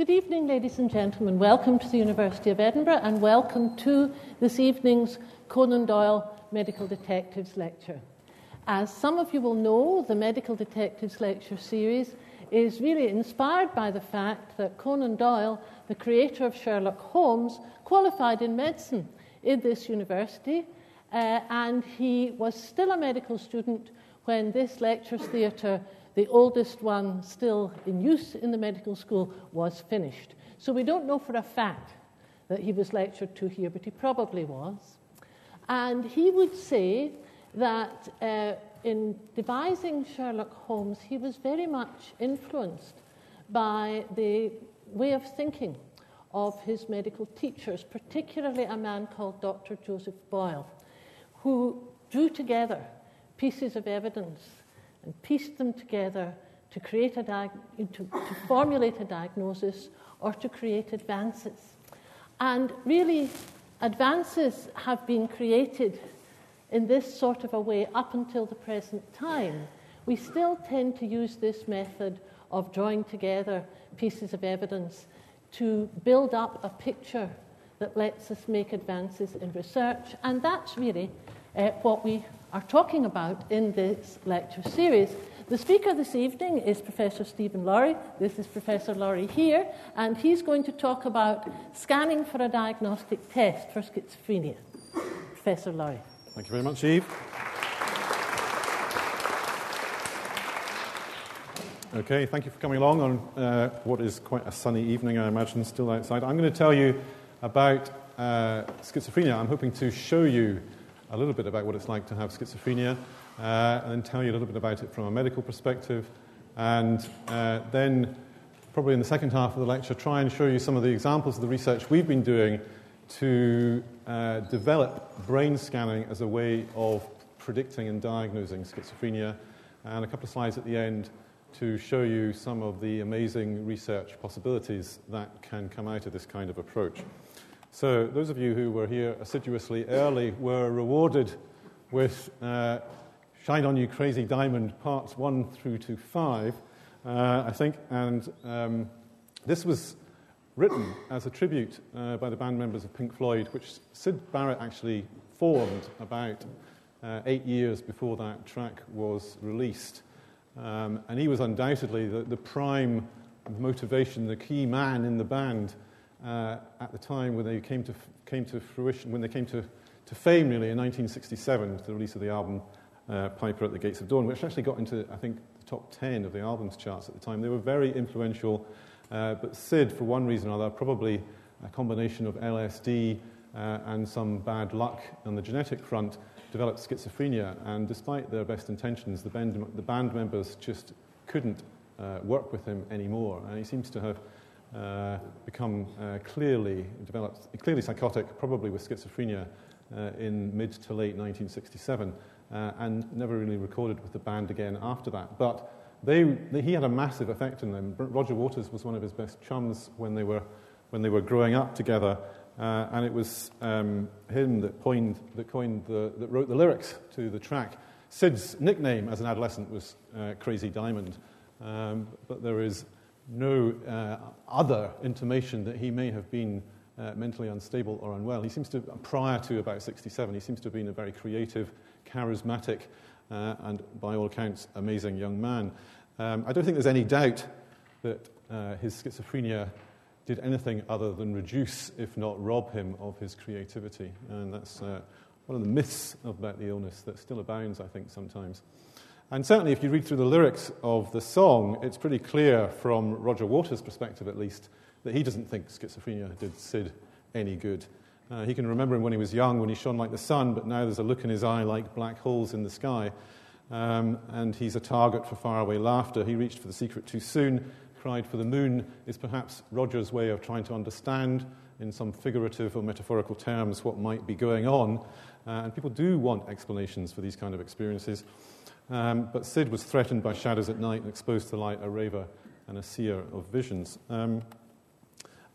Good evening, ladies and gentlemen. Welcome to the University of Edinburgh and welcome to this evening's Conan Doyle Medical Detectives Lecture. As some of you will know, the Medical Detectives Lecture series is really inspired by the fact that Conan Doyle, the creator of Sherlock Holmes, qualified in medicine in this university, uh, and he was still a medical student when this lectures theatre, the oldest one still in use in the medical school, was finished. So we don't know for a fact that he was lectured to here, but he probably was. And he would say that uh, in devising Sherlock Holmes, he was very much influenced by the way of thinking of his medical teachers, particularly a man called Dr. Joseph Bell, who drew together pieces of evidence and pieced them together to create a diag- to, to formulate a diagnosis or to create advances. And really, advances have been created in this sort of a way up until the present time. We still tend to use this method of drawing together pieces of evidence to build up a picture that lets us make advances in research, and that's really uh, what we are talking about in this lecture series. The speaker this evening is Professor Stephen Lawrie. This is Professor Lawrie here, and he's going to talk about scanning for a diagnostic test for schizophrenia. Professor Lawrie. Thank you very much, Eve. Okay, thank you for coming along on uh, what is quite a sunny evening, I imagine, still outside. I'm going to tell you about uh, schizophrenia. I'm hoping to show you a little bit about what it's like to have schizophrenia, uh, and then tell you a little bit about it from a medical perspective, and uh, then, probably in the second half of the lecture, try and show you some of the examples of the research we've been doing to uh, develop brain scanning as a way of predicting and diagnosing schizophrenia, and a couple of slides at the end to show you some of the amazing research possibilities that can come out of this kind of approach. So, those of you who were here assiduously early were rewarded with uh, Shine On You Crazy Diamond parts one through to five, uh, I think, and um, this was written as a tribute uh, by the band members of Pink Floyd, which Syd Barrett actually formed about uh, eight years before that track was released. Um, and he was undoubtedly the, the, prime motivation, the key man in the band uh, at the time when they came to, came to fruition, when they came to, to fame really in 1967 with the release of the album uh, Piper at the Gates of Dawn, which actually got into, I think, the top 10 of the albums charts at the time. They were very influential, uh, but Syd, for one reason or other, probably a combination of LSD uh, and some bad luck on the genetic front, developed schizophrenia, and despite their best intentions, the band, the band members just couldn't uh, work with him anymore. And he seems to have uh, become uh, clearly developed, clearly psychotic, probably with schizophrenia uh, in mid to late 1967, uh, and never really recorded with the band again after that. But they, they, he had a massive effect on them. Roger Waters was one of his best chums when they were, when they were growing up together. Uh, and it was um, him that, coined, that, coined the, that wrote the lyrics to the track. Syd's nickname as an adolescent was uh, Crazy Diamond, um, but there is no uh, other intimation that he may have been uh, mentally unstable or unwell. He seems to, prior to about 67, he seems to have been a very creative, charismatic, uh, and by all accounts, amazing young man. Um, I don't think there's any doubt that uh, his schizophrenia did anything other than reduce, if not rob him of his creativity. And that's uh, one of the myths about the illness that still abounds, I think, sometimes. And certainly, if you read through the lyrics of the song, it's pretty clear from Roger Waters' perspective, at least, that he doesn't think schizophrenia did Syd any good. Uh, he can remember him when he was young, when he shone like the sun, but now there's a look in his eye like black holes in the sky. Um, and he's a target for faraway laughter. He reached for the secret too soon, cried for the moon, is perhaps Roger's way of trying to understand, in some figurative or metaphorical terms, what might be going on. Uh, and people do want explanations for these kind of experiences. Um, but Syd was threatened by shadows at night and exposed to light, a raver and a seer of visions. Um,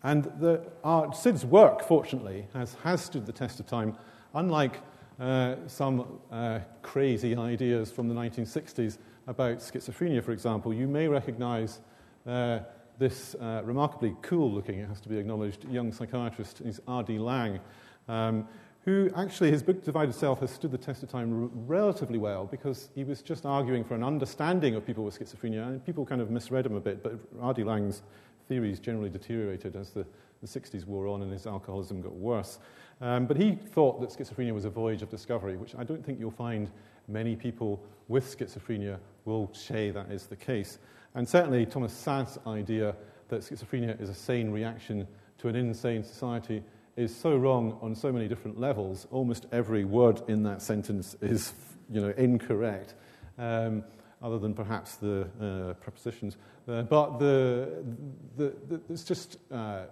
and the, our, Syd's work, fortunately, has, has stood the test of time, unlike uh, some uh, crazy ideas from the 1960s about schizophrenia, for example. You may recognize uh, this uh, remarkably cool looking, it has to be acknowledged, young psychiatrist is R.D. Laing. um, who actually, his book Divided Self has stood the test of time relatively well because he was just arguing for an understanding of people with schizophrenia, and people kind of misread him a bit, but R.D. Laing's theories generally deteriorated as the, the 60s wore on and his alcoholism got worse. Um, but he thought that schizophrenia was a voyage of discovery, which I don't think you'll find many people with schizophrenia will say that is the case. And certainly, Thomas Szasz's idea that schizophrenia is a sane reaction to an insane society is so wrong on so many different levels. Almost every word in that sentence is, you know, incorrect, um, other than perhaps the uh, prepositions. Uh, but the, the, the, it's just, uh,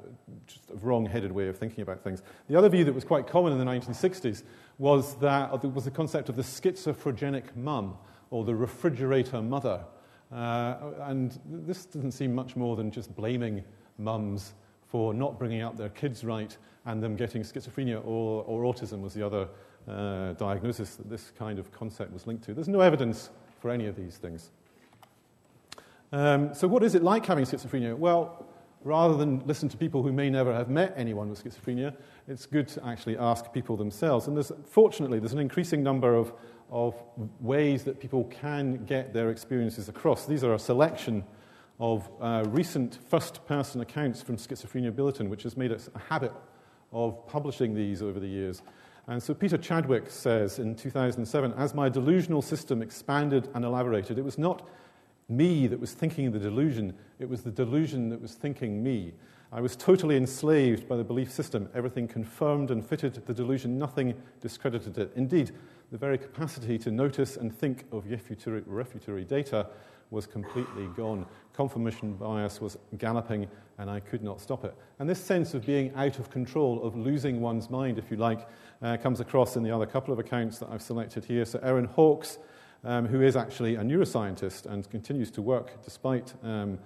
just a wrong-headed way of thinking about things. The other view that was quite common in the 1960s was that was the concept of the schizophrenic mum or the refrigerator mother. Uh, and this doesn't seem much more than just blaming mums for not bringing up their kids right and them getting schizophrenia or, or autism was the other uh, diagnosis that this kind of concept was linked to. There's no evidence for any of these things. Um, so, what is it like having schizophrenia? Well, rather than listen to people who may never have met anyone with schizophrenia, it's good to actually ask people themselves. And there's, fortunately, there's an increasing number of, of ways that people can get their experiences across. These are a selection of uh, recent first person accounts from Schizophrenia Bulletin, which has made it a habit of publishing these over the years. And so Peter Chadwick says in 2007 As my delusional system expanded and elaborated, it was not me that was thinking the delusion, it was the delusion that was thinking me. I was totally enslaved by the belief system. Everything confirmed and fitted the delusion, nothing discredited it. Indeed, the very capacity to notice and think of refutatory, data was completely gone. Confirmation bias was galloping, and I could not stop it. And this sense of being out of control, of losing one's mind, if you like, uh, comes across in the other couple of accounts that I've selected here. So, Erin Hawkes, um, who is actually a neuroscientist and continues to work despite. Um,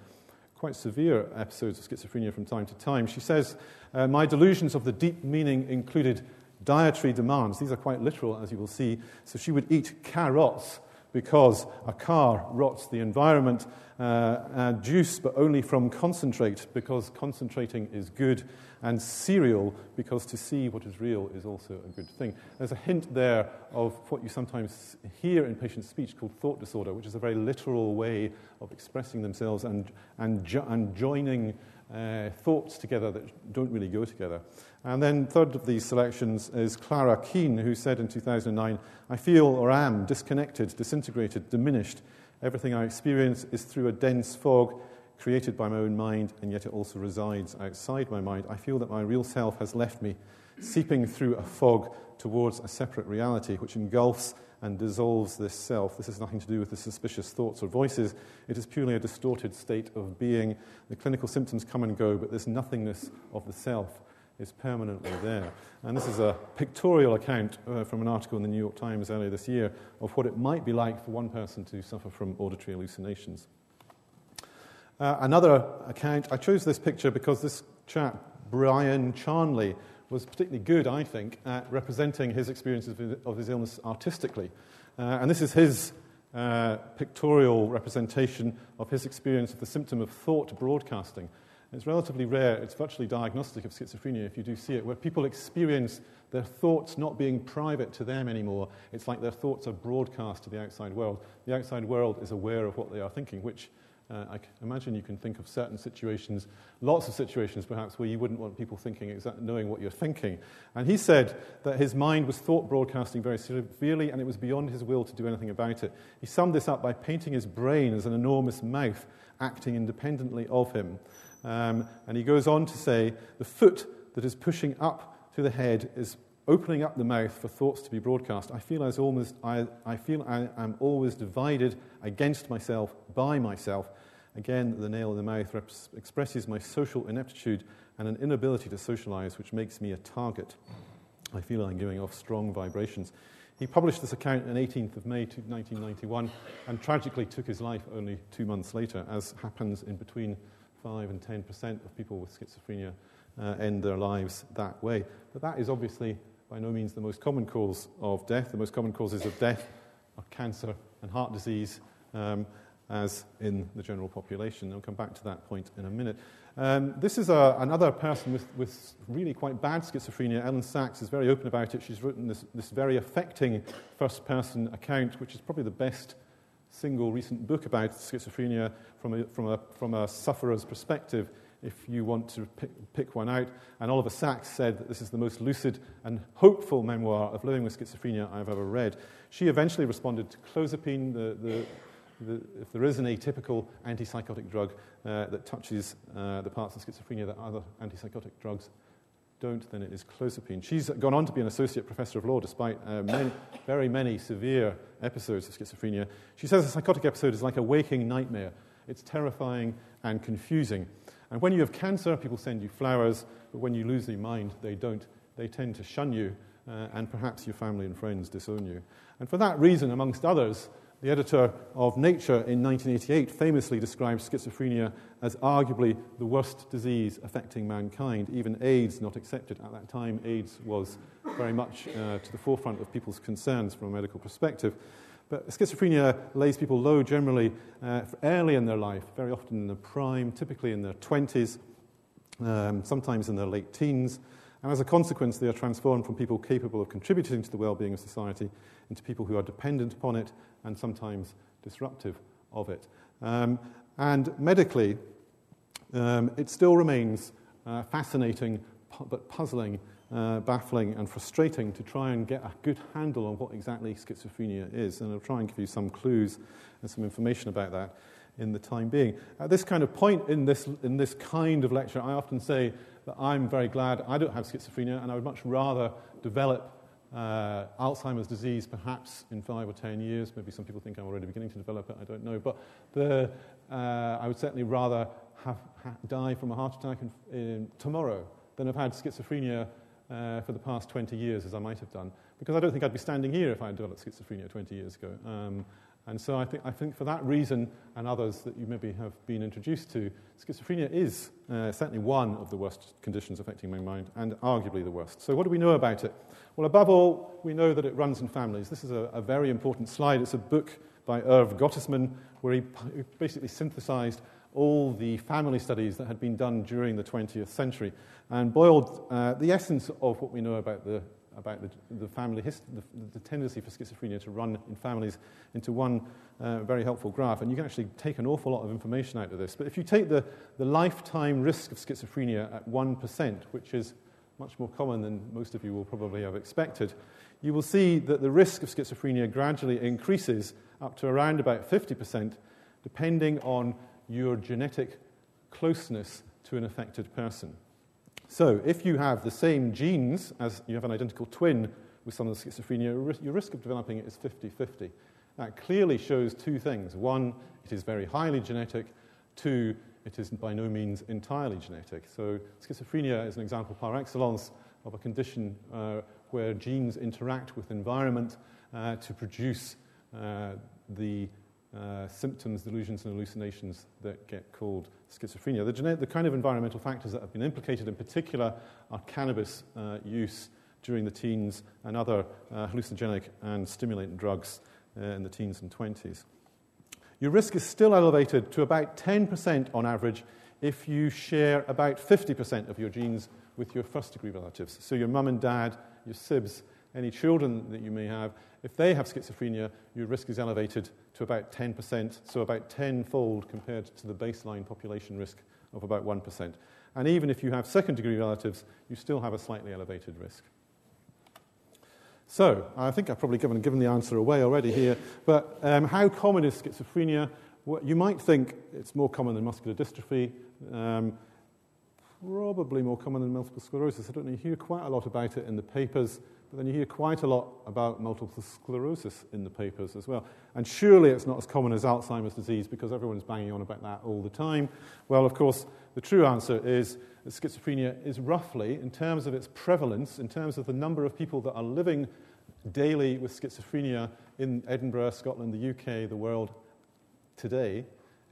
quite severe episodes of schizophrenia from time to time. She says, uh, My delusions of the deep meaning included dietary demands. These are quite literal, as you will see. So she would eat carrots because a car rots the environment, uh, and juice, but only from concentrate because concentrating is good, and cereal because to see what is real is also a good thing. There's a hint there of what you sometimes hear in patient speech called thought disorder, which is a very literal way of expressing themselves and, and, jo- and joining uh, thoughts together that don't really go together. And then, third of these selections is Clara Kean, who said in 2009, I feel or am disconnected, disintegrated, diminished. Everything I experience is through a dense fog created by my own mind, and yet it also resides outside my mind. I feel that my real self has left me, seeping through a fog towards a separate reality which engulfs and dissolves this self. This has nothing to do with the suspicious thoughts or voices. It is purely a distorted state of being. The clinical symptoms come and go, but this nothingness of the self is permanently there. And this is a pictorial account uh, from an article in the New York Times earlier this year of what it might be like for one person to suffer from auditory hallucinations. Uh, another account, I chose this picture because this chap, Bryan Charnley, was particularly good, I think, at representing his experiences of his illness artistically. Uh, and this is his uh, pictorial representation of his experience of the symptom of thought broadcasting. It's relatively rare, it's virtually diagnostic of schizophrenia if you do see it, where people experience their thoughts not being private to them anymore. It's like their thoughts are broadcast to the outside world. The outside world is aware of what they are thinking, which uh, I imagine you can think of certain situations, lots of situations perhaps, where you wouldn't want people thinking, exactly knowing what you're thinking. And he said that his mind was thought broadcasting very severely and it was beyond his will to do anything about it. He summed this up by painting his brain as an enormous mouth acting independently of him. Um, and he goes on to say the foot that is pushing up to the head is opening up the mouth for thoughts to be broadcast. I feel, as almost, I, I feel I am always divided against myself, by myself. Again, the nail in the mouth reps, expresses my social ineptitude and an inability to socialize, which makes me a target. I feel I'm giving off strong vibrations. He published this account on 18th of May 1991 and tragically took his life only two months later, as happens in between 5 and 10% of people with schizophrenia uh, end their lives that way. But that is obviously by no means the most common cause of death. The most common causes of death are cancer and heart disease. Um, as in the general population. I'll come back to that point in a minute. Um, this is a, another person with, with, really quite bad schizophrenia. Elyn Saks is very open about it. She's written this, this very affecting first person account, which is probably the best single recent book about schizophrenia from a, from a, from a sufferer's perspective if you want to pick, pick, one out. And Oliver Sacks said that this is the most lucid and hopeful memoir of living with schizophrenia I've ever read. She eventually responded to clozapine, the, the, the, if there is an atypical antipsychotic drug uh, that touches uh, the parts of schizophrenia that other antipsychotic drugs don't, then it is clozapine. She's gone on to be an associate professor of law despite uh, many, very many severe episodes of schizophrenia. She says a psychotic episode is like a waking nightmare. It's terrifying and confusing. And when you have cancer, people send you flowers, but when you lose your mind, they don't. They tend to shun you, uh, and perhaps your family and friends disown you. And for that reason, amongst others, the editor of Nature in 1988 famously described schizophrenia as arguably the worst disease affecting mankind, even AIDS not accepted. At that time, AIDS was very much uh, to the forefront of people's concerns from a medical perspective. But schizophrenia lays people low generally uh, early in their life, very often in the prime, typically in their 20s, um, sometimes in their late teens. And as a consequence, they are transformed from people capable of contributing to the well being of society into people who are dependent upon it and sometimes disruptive of it. Um, and medically, um, it still remains uh, fascinating but puzzling, uh, baffling, and frustrating to try and get a good handle on what exactly schizophrenia is. And I'll try and give you some clues and some information about that in the time being. At this kind of point in this, in this kind of lecture, I often say that I'm very glad I don't have schizophrenia, and I would much rather develop uh, Alzheimer's disease perhaps in five or ten years. Maybe some people think I'm already beginning to develop it, I don't know. But the, uh, I would certainly rather have, ha- die from a heart attack in, in tomorrow than have had schizophrenia uh, for the past 20 years, as I might have done, because I don't think I'd be standing here if I had developed schizophrenia 20 years ago. Um, and so I think, I think for that reason and others that you maybe have been introduced to, schizophrenia is uh, certainly one of the worst conditions affecting my mind and arguably the worst. So, what do we know about it? Well, above all, we know that it runs in families. This is a, a very important slide. It's a book by Irv Gottesman where he basically synthesized all the family studies that had been done during the 20th century and boiled uh, the essence of what we know about the about the, the family history, the, the, tendency for schizophrenia to run in families into one uh, very helpful graph. And you can actually take an awful lot of information out of this. But if you take the, the lifetime risk of schizophrenia at 1%, which is much more common than most of you will probably have expected, you will see that the risk of schizophrenia gradually increases up to around about 50%, depending on your genetic closeness to an affected person. So, if you have the same genes as you have an identical twin with some of the schizophrenia, your risk of developing it is 50 50. That clearly shows two things. One, it is very highly genetic. Two, it is by no means entirely genetic. So, schizophrenia is an example par excellence of a condition uh, where genes interact with environment uh, to produce uh, the uh, symptoms, delusions, and hallucinations that get called schizophrenia. The, the, kind of environmental factors that have been implicated in particular are cannabis uh, use during the teens and other uh, hallucinogenic and stimulant drugs uh, in the teens and 20s. Your risk is still elevated to about 10% on average if you share about 50% of your genes with your first degree relatives. So your mum and dad, your sibs, any children that you may have, if they have schizophrenia, your risk is elevated to about 10%, so about tenfold compared to the baseline population risk of about 1%. And even if you have second degree relatives, you still have a slightly elevated risk. So, I think I've probably given, given the answer away already here, but um, how common is schizophrenia? Well, you might think it's more common than muscular dystrophy, um, probably more common than multiple sclerosis. I don't know, you hear quite a lot about it in the papers. But then you hear quite a lot about multiple sclerosis in the papers as well. And surely it's not as common as Alzheimer's disease because everyone's banging on about that all the time. Well, of course, the true answer is that schizophrenia is roughly, in terms of its prevalence, in terms of the number of people that are living daily with schizophrenia in Edinburgh, Scotland, the UK, the world today,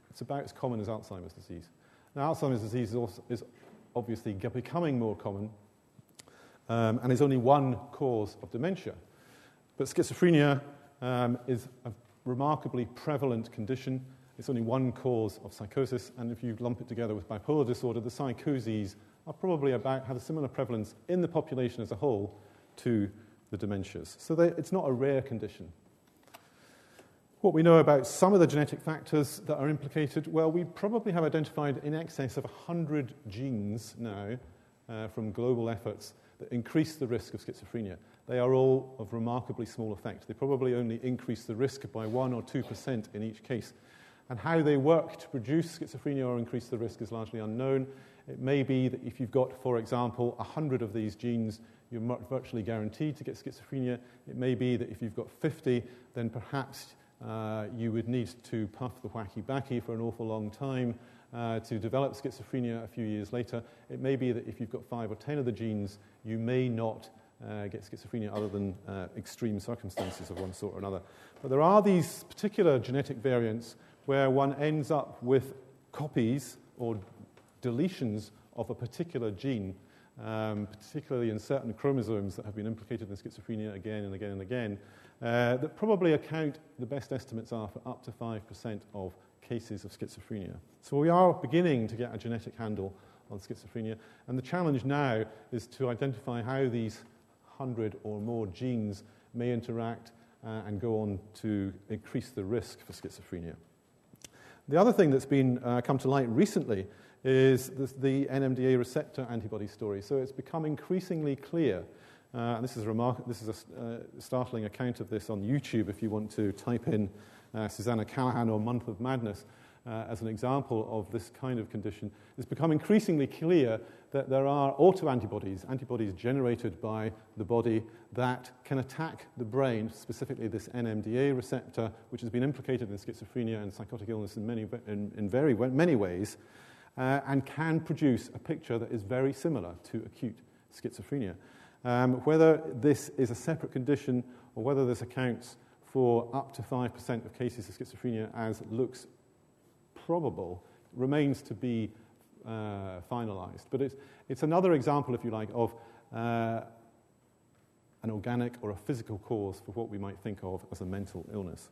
it's about as common as Alzheimer's disease. Now, Alzheimer's disease is, also, is obviously becoming more common um, and is only one cause of dementia. But schizophrenia um, is a remarkably prevalent condition. It's only one cause of psychosis, and if you lump it together with bipolar disorder, the psychoses are probably about, have a similar prevalence in the population as a whole to the dementias. So they, it's not a rare condition. What we know about some of the genetic factors that are implicated, well, we probably have identified in excess of 100 genes now uh, from global efforts that increase the risk of schizophrenia. They are all of remarkably small effect. They probably only increase the risk by 1 or 2% in each case. And how they work to produce schizophrenia or increase the risk is largely unknown. It may be that if you've got, for example, 100 of these genes, you're virtually guaranteed to get schizophrenia. It may be that if you've got 50, then perhaps uh, you would need to puff the wacky backy for an awful long time uh, to develop schizophrenia a few years later. It may be that if you've got five or 10 of the genes, you may not uh, get schizophrenia other than uh, extreme circumstances of one sort or another. But there are these particular genetic variants where one ends up with copies or deletions of a particular gene, um, particularly in certain chromosomes that have been implicated in schizophrenia again and again and again, uh, that probably account, the best estimates are, for up to 5% of cases of schizophrenia. So we are beginning to get a genetic handle on schizophrenia, and the challenge now is to identify how these 100 or more genes may interact uh, and go on to increase the risk for schizophrenia. The other thing that's been uh, come to light recently is this, the NMDA receptor antibody story. So it's become increasingly clear. Uh, and this is, a this is a uh, startling account of this on YouTube if you want to type in uh, Susannah Cahalan or Month of Madness uh, as an example of this kind of condition. It's become increasingly clear that there are autoantibodies, antibodies generated by the body that can attack the brain, specifically this NMDA receptor, which has been implicated in schizophrenia and psychotic illness in many, in, in very many ways, uh, and can produce a picture that is very similar to acute schizophrenia. Um, whether this is a separate condition or whether this accounts for up to 5% of cases of schizophrenia, as looks probable, remains to be uh, finalized. But it's, it's another example, if you like, of uh, an organic or a physical cause for what we might think of as a mental illness.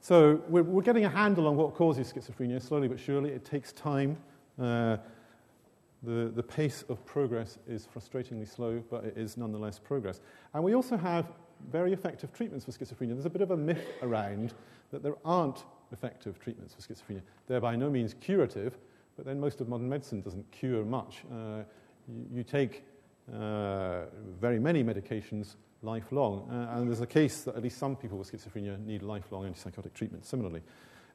So we're, we're getting a handle on what causes schizophrenia, slowly but surely. It takes time. Uh, the, the pace of progress is frustratingly slow, but it is nonetheless progress. And we also have very effective treatments for schizophrenia. There's a bit of a myth around that there aren't effective treatments for schizophrenia. They're by no means curative, but then most of modern medicine doesn't cure much. Uh, you, you, take uh, very many medications lifelong, uh, and there's a case that at least some people with schizophrenia need lifelong antipsychotic treatment similarly.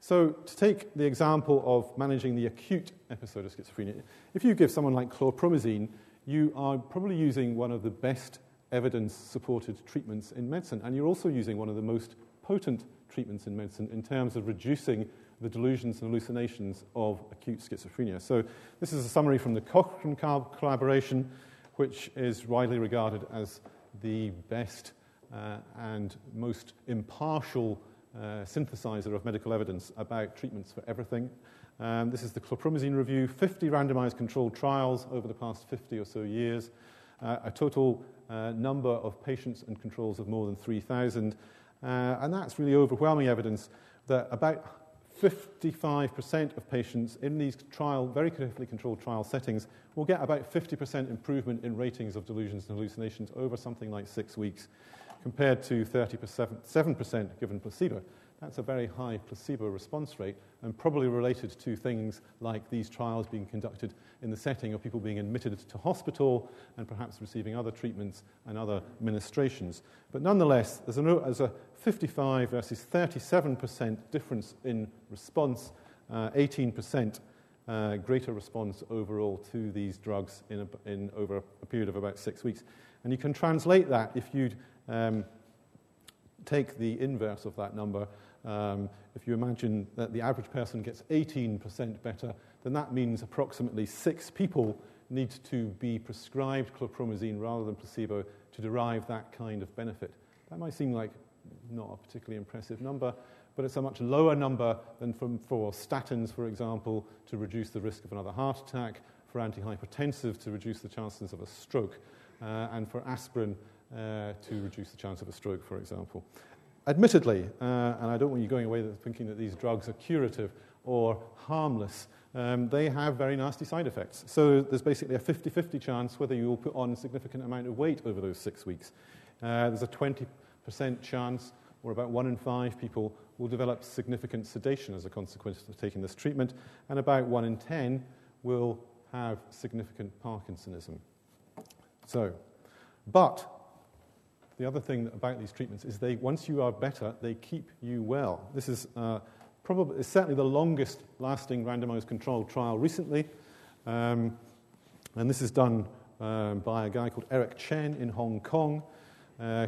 So, to take the example of managing the acute episode of schizophrenia, if you give someone like chlorpromazine, you are probably using one of the best evidence supported treatments in medicine, and you're also using one of the most potent treatments in medicine in terms of reducing the delusions and hallucinations of acute schizophrenia. So, this is a summary from the Cochrane collaboration, which is widely regarded as the best uh, and most impartial uh, synthesizer of medical evidence about treatments for everything. Um, this is the chlorpromazine review 50 randomized controlled trials over the past 50 or so years, uh, a total uh, number of patients and controls of more than 3,000. Uh, and that's really overwhelming evidence that about 55% of patients in these trial, very carefully controlled trial settings will get about 50% improvement in ratings of delusions and hallucinations over something like six weeks, compared to 37% given placebo. That's a very high placebo response rate and probably related to things like these trials being conducted in the setting of people being admitted to hospital and perhaps receiving other treatments and other ministrations. But nonetheless, there's a, there's a 55 versus 37% difference in response, uh, 18% uh, greater response overall to these drugs in, a, in over a period of about six weeks. And you can translate that if you'd um, take the inverse of that number um, if you imagine that the average person gets 18% better, then that means approximately six people need to be prescribed chlorpromazine rather than placebo to derive that kind of benefit. That might seem like not a particularly impressive number, but it's a much lower number than from, for statins, for example, to reduce the risk of another heart attack, for antihypertensive to reduce the chances of a stroke, uh, and for aspirin uh, to reduce the chance of a stroke, for example. admittedly, uh, and I don't want you going away thinking that these drugs are curative or harmless, um, they have very nasty side effects. So there's basically a 50 50 chance whether you will put on a significant amount of weight over those six weeks. Uh, there's a 20% chance, or about one in five people will develop significant sedation as a consequence of taking this treatment, and about one in 10 will have significant Parkinsonism. So, but the other thing about these treatments is they, once you are better, they keep you well. This is uh, probably certainly the longest lasting randomized controlled trial recently. Um, and this is done um, by a guy called Eric Chen in Hong Kong. Uh,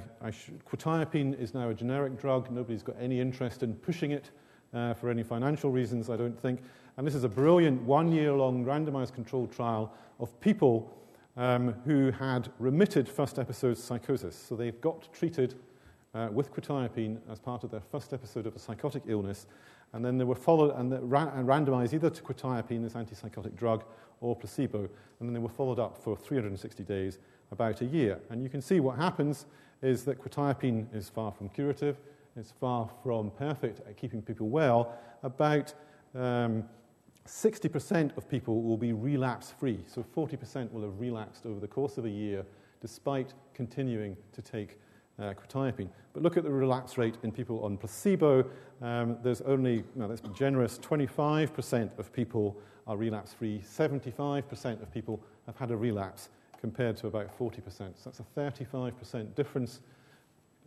quetiapine is now a generic drug. Nobody's got any interest in pushing it uh, for any financial reasons, I don't think. And this is a brilliant one year long randomized controlled trial of people um, who had remitted first episode psychosis. So they've got treated uh, with quetiapine as part of their first episode of a psychotic illness, and then they were followed and, ra- and randomized either to quetiapine, this antipsychotic drug, or placebo, and then they were followed up for 360 days, about a year. And you can see what happens is that quetiapine is far from curative, it's far from perfect at keeping people well. About um, 60% of people will be relapse free, so 40% will have relapsed over the course of a year despite continuing to take uh, quetiapine. But look at the relapse rate in people on placebo. Um, there's only, now let's be generous, 25% of people are relapse free, 75% of people have had a relapse compared to about 40%. So that's a 35% difference.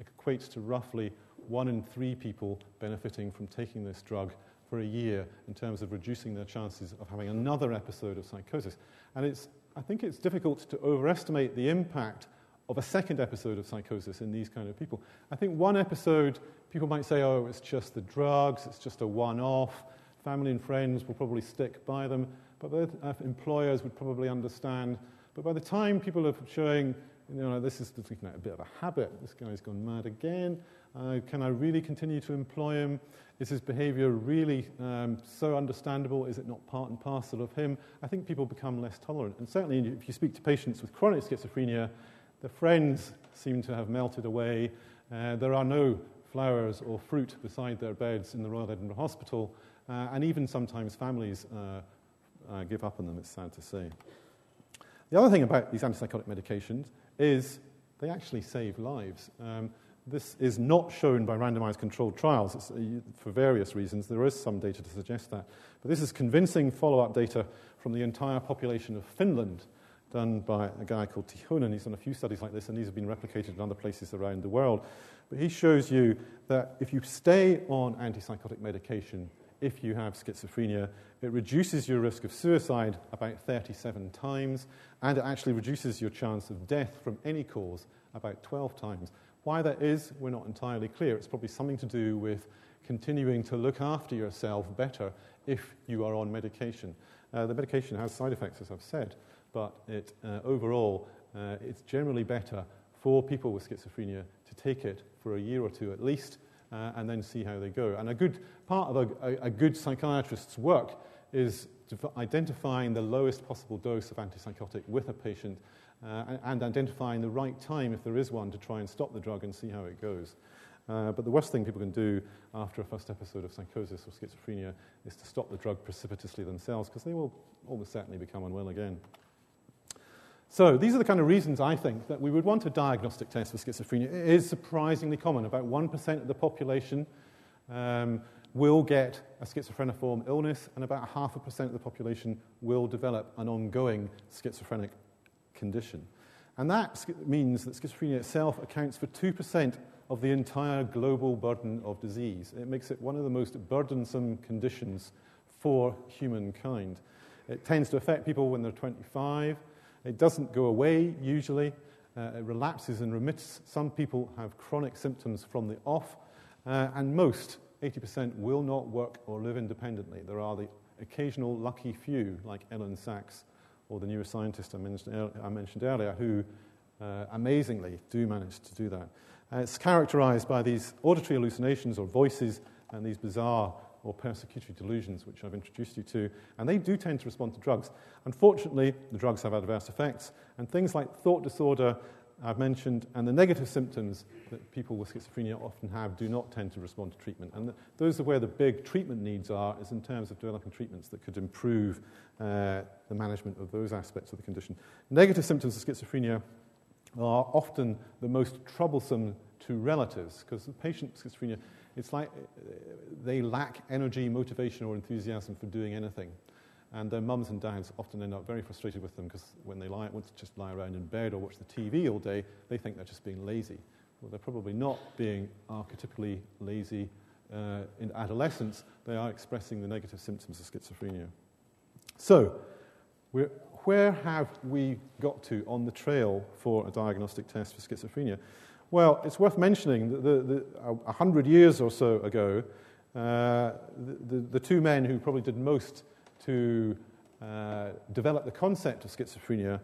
It equates to roughly one in three people benefiting from taking this drug for a year in terms of reducing their chances of having another episode of psychosis. And it's, I think it's difficult to overestimate the impact of a second episode of psychosis in these kind of people. I think one episode, people might say, oh, it's just the drugs, it's just a one off. Family and friends will probably stick by them, but uh, employers would probably understand. But by the time people are showing, you know, this is a bit of a habit, this guy's gone mad again, uh, can I really continue to employ him? Is his behavior really um, so understandable? Is it not part and parcel of him? I think people become less tolerant. And certainly, if you speak to patients with chronic schizophrenia, the friends seem to have melted away. Uh, there are no flowers or fruit beside their beds in the Royal Edinburgh Hospital. Uh, and even sometimes families uh, uh, give up on them, it's sad to say. The other thing about these antipsychotic medications is they actually save lives. Um, this is not shown by randomized controlled trials uh, for various reasons. There is some data to suggest that. But this is convincing follow up data from the entire population of Finland, done by a guy called Tiihonen. He's done a few studies like this, and these have been replicated in other places around the world. But he shows you that if you stay on antipsychotic medication, if you have schizophrenia, it reduces your risk of suicide about 37 times, and it actually reduces your chance of death from any cause about 12 times. Why that is, we're not entirely clear. It's probably something to do with continuing to look after yourself better if you are on medication. Uh, the medication has side effects, as I've said, but it, uh, overall, uh, it's generally better for people with schizophrenia to take it for a year or two at least uh, and then see how they go. And a good part of a, a, a good psychiatrist's work is identifying the lowest possible dose of antipsychotic with a patient uh, and identifying the right time, if there is one, to try and stop the drug and see how it goes. Uh, but the worst thing people can do after a first episode of psychosis or schizophrenia is to stop the drug precipitously themselves because they will almost certainly become unwell again. So, these are the kind of reasons I think that we would want a diagnostic test for schizophrenia. It is surprisingly common. About 1% of the population um, will get a schizophreniform illness, and about half a percent of the population will develop an ongoing schizophrenic condition. And that means that schizophrenia itself accounts for 2% of the entire global burden of disease. It makes it one of the most burdensome conditions for humankind. It tends to affect people when they're 25. It doesn't go away usually. Uh, it relapses and remits. Some people have chronic symptoms from the off, uh, and most, 80%, will not work or live independently. There are the occasional lucky few, like Elyn Saks, or the neuroscientist I mentioned, I mentioned earlier, who uh, amazingly do manage to do that. Uh, it's characterized by these auditory hallucinations or voices and these bizarre or persecutory delusions, which I've introduced you to, and they do tend to respond to drugs. Unfortunately, the drugs have adverse effects, and things like thought disorder I've mentioned, and the negative symptoms that people with schizophrenia often have do not tend to respond to treatment. And the, those are where the big treatment needs are, is in terms of developing treatments that could improve uh, the management of those aspects of the condition. Negative symptoms of schizophrenia are often the most troublesome to relatives because the patient with schizophrenia, it's like uh, they lack energy, motivation, or enthusiasm for doing anything. And their mums and dads often end up very frustrated with them because when they lie, want to just lie around in bed or watch the TV all day, they think they're just being lazy. Well, they're probably not being archetypically lazy uh, in adolescence. They are expressing the negative symptoms of schizophrenia. So, where have we got to on the trail for a diagnostic test for schizophrenia? Well, it's worth mentioning that the, the, a hundred years or so ago, uh, the, the, the, two men who probably did most to uh, develop the concept of schizophrenia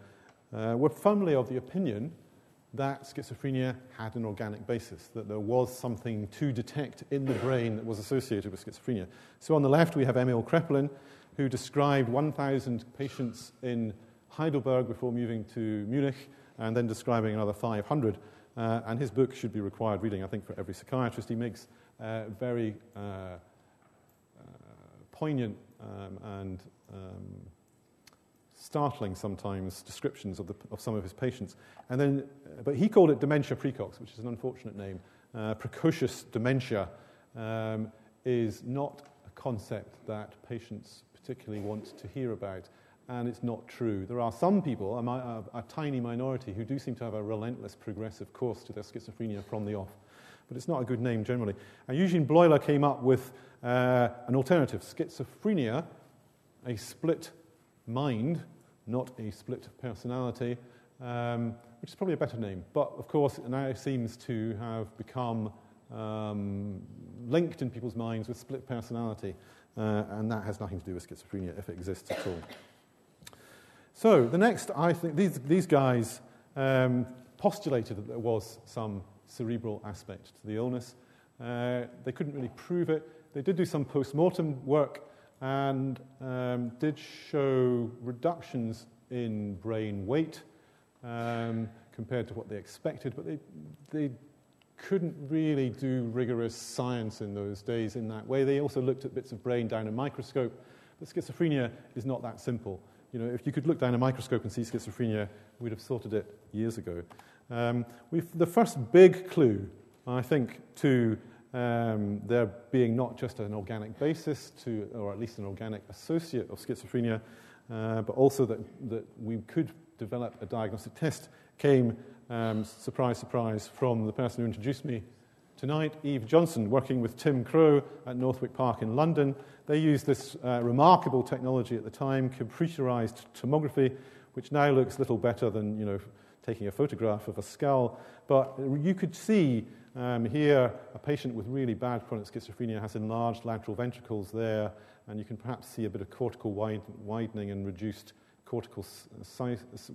uh, were firmly of the opinion that schizophrenia had an organic basis, that there was something to detect in the brain that was associated with schizophrenia. So on the left, we have Emil Kraepelin, who described 1,000 patients in Heidelberg before moving to Munich, and then describing another 500. Uh, and his book should be required reading, I think, for every psychiatrist. He makes uh, very uh, uh poignant um, and um, startling sometimes descriptions of, the, of, some of his patients. And then, but he called it dementia praecox, which is an unfortunate name. Uh, precocious dementia um, is not a concept that patients particularly want to hear about, and it's not true. There are some people, a, a, a tiny minority, who do seem to have a relentless progressive course to their schizophrenia from the off but it's not a good name generally. And Eugene Bleuler came up with uh, an alternative schizophrenia, a split mind, not a split personality, um, which is probably a better name. But of course, it now seems to have become um, linked in people's minds with split personality, uh, and that has nothing to do with schizophrenia if it exists at all. So, the next, I think, these, these guys um, postulated that there was some cerebral aspect to the illness. Uh, they couldn't really prove it. They did do some post mortem work and um, did show reductions in brain weight um, compared to what they expected, but they, they couldn't really do rigorous science in those days in that way. They also looked at bits of brain down a microscope, but schizophrenia is not that simple. You know, if you could look down a microscope and see schizophrenia, we'd have sorted it years ago. Um, the first big clue, I think, to um, there being not just an organic basis, to, or at least an organic associate of schizophrenia, uh, but also that, that we could develop a diagnostic test, came, um, surprise, surprise, from the person who introduced me tonight, Eve Johnstone, working with Tim Crow at Northwick Park in London. They used this uh, remarkable technology at the time, computerized tomography, which now looks little better than, you know, taking a photograph of a skull. But you could see um, here a patient with really bad chronic schizophrenia has enlarged lateral ventricles there, and you can perhaps see a bit of cortical wide, widening and reduced cortical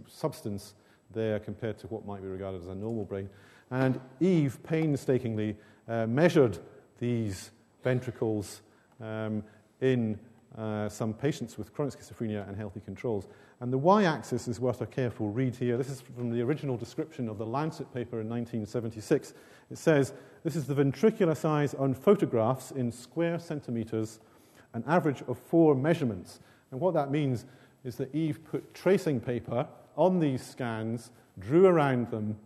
substance there compared to what might be regarded as a normal brain. And Eve painstakingly uh, measured these ventricles um, in uh, some patients with chronic schizophrenia and healthy controls. And the y axis is worth a careful read here. This is from the original description of the Lancet paper in 1976. It says this is the ventricular size on photographs in square centimeters, an average of four measurements. And what that means is that Eve put tracing paper on these scans, drew around them,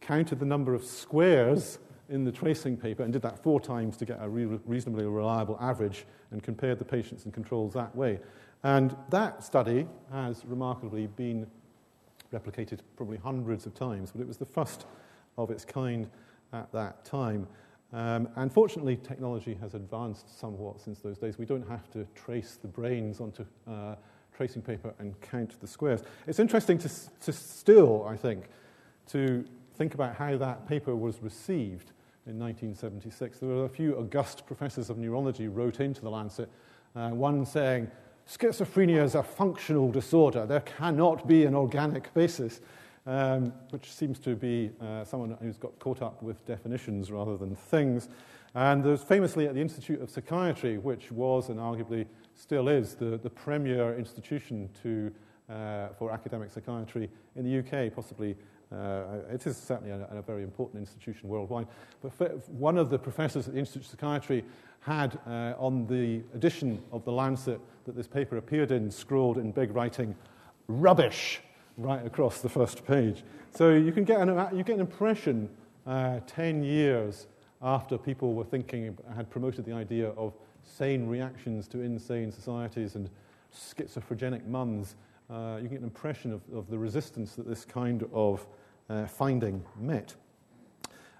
counted the number of squares in the tracing paper, and did that four times to get a re- reasonably reliable average, and compared the patients and controls that way. And that study has remarkably been replicated probably hundreds of times, but it was the first of its kind at that time. Um, and fortunately, technology has advanced somewhat since those days. We don't have to trace the brains onto uh, tracing paper and count the squares. It's interesting to, to still, I think, to think about how that paper was received in 1976. There were a few august professors of neurology wrote into the Lancet, uh, one saying, schizophrenia is a functional disorder. There cannot be an organic basis, um, which seems to be uh, someone who's got caught up with definitions rather than things. And there's famously at the Institute of Psychiatry, which was and arguably still is the, the premier institution to, uh, for academic psychiatry in the UK, possibly Uh, it is certainly a, a, very important institution worldwide. But one of the professors at the Institute of Psychiatry had uh, on the edition of The Lancet that this paper appeared in, scrawled in big writing, rubbish, right across the first page. So you can get an, you get an impression uh, 10 years after people were thinking, had promoted the idea of sane reactions to insane societies and schizophrenic mums, uh, you get an impression of, of, the resistance that this kind of uh, finding met.